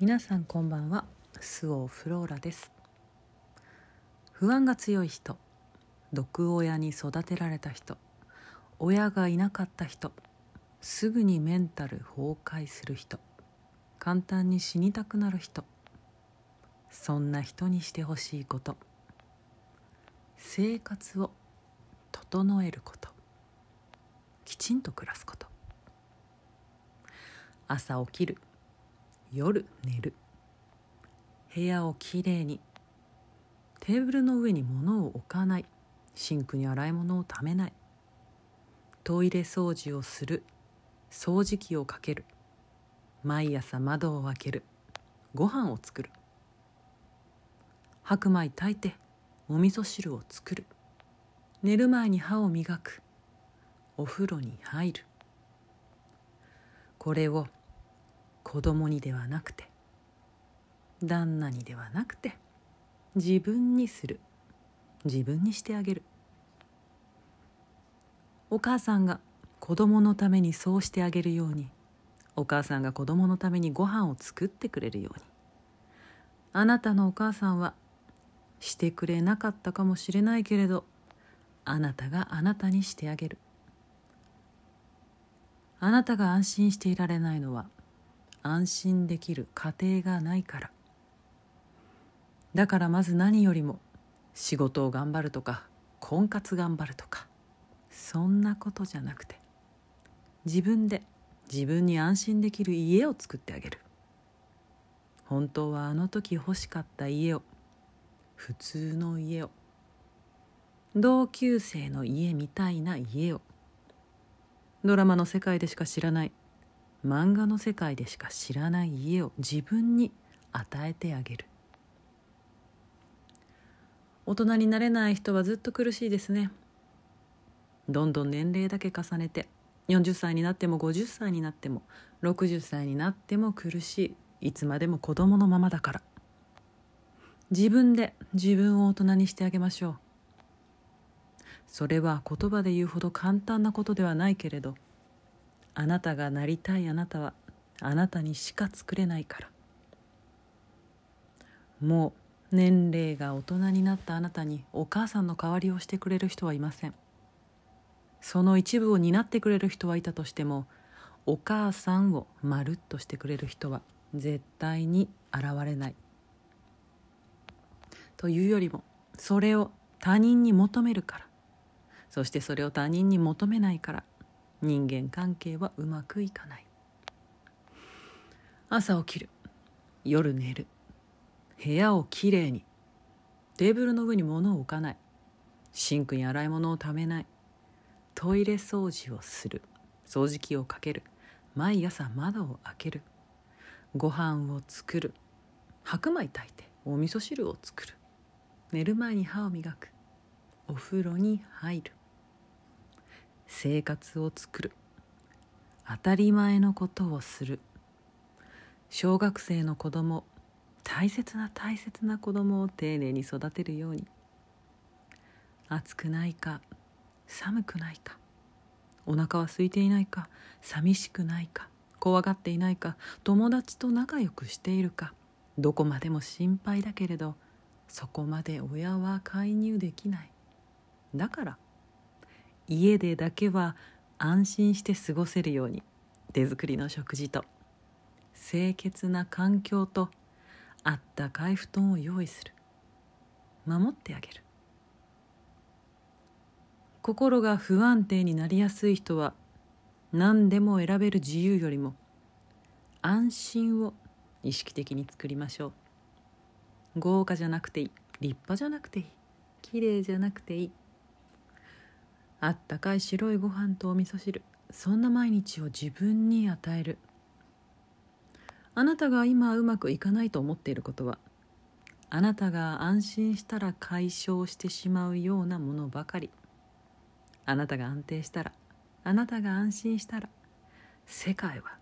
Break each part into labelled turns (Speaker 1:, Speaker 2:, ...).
Speaker 1: 皆さんこんばんは。スオフローラです。不安が強い人毒親に育てられた人親がいなかった人すぐにメンタル崩壊する人簡単に死にたくなる人そんな人にしてほしいこと生活を整えることきちんと暮らすこと。朝起きる夜寝る。部屋をきれいに。テーブルの上に物を置かない。シンクに洗い物をためない。トイレ掃除をする。掃除機をかける。毎朝窓を開ける。ご飯を作る。白米炊いて。お味噌汁を作る。寝る前に歯を磨く。お風呂に入る。これを子供にではなくて旦那にではなくて自分にする。自分にしてあげる。お母さんが子供のためにそうしてあげるようにお母さんが子供のためにご飯を作ってくれるようにあなたのお母さんはしてくれなかったかもしれないけれどあなたがあなたにしてあげる。あなたが安心していられないのは安心できる家庭がないから。だからまず何よりも仕事を頑張るとか婚活頑張るとかそんなことじゃなくて自分で自分に安心できる家を作ってあげる。本当はあの時欲しかった家を普通の家を同級生の家みたいな家をドラマの世界でしか知らない漫画の世界でしか知らない家を自分に与えてあげる。大人になれない人はずっと苦しいですね。どんどん年齢だけ重ねて40歳になっても50歳になっても60歳になっても苦しい。いつまでも子供のままだから。自分で自分を大人にしてあげましょう。それは言葉で言うほど簡単なことではないけれどあなたがなりたいあなたはあなたにしか作れないから。もう年齢が大人になったあなたにお母さんの代わりをしてくれる人はいません。その一部を担ってくれる人はいたとしてもお母さんをまるっとしてくれる人は絶対に現れない。というよりもそれを他人に求めるから。そしてそれを他人に求めないから。人間関係はうまくいかない。朝起きる。夜寝る。部屋をきれいに。テーブルの上に物を置かない。シンクに洗い物をためない。トイレ掃除をする。掃除機をかける。毎朝窓を開ける。ご飯を作る。白米炊いて。お味噌汁を作る。寝る前に歯を磨く。お風呂に入る。生活を作る。当たり前のことをする。小学生の子供大切な大切な子供を丁寧に育てるように。暑くないか寒くないかお腹は空いていないか寂しくないか怖がっていないか友達と仲良くしているかどこまでも心配だけれどそこまで親は介入できない。だから家でだけは安心して過ごせるように手作りの食事と清潔な環境とあったかい布団を用意する。守ってあげる。心が不安定になりやすい人は何でも選べる自由よりも安心を意識的に作りましょう。豪華じゃなくていい。立派じゃなくていい。綺麗じゃなくていい。あったかい白いご飯とお味噌汁。そんな毎日を自分に与える。あなたが今うまくいかないと思っていることは。あなたが安心したら解消してしまうようなものばかり。あなたが安定したら。あなたが安心したら。世界は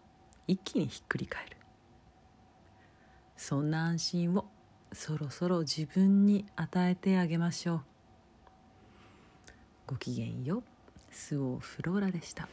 Speaker 1: 一気にひっくり返る。そんな安心をそろそろ自分に与えてあげましょう。ごきげんようスオフローラでした。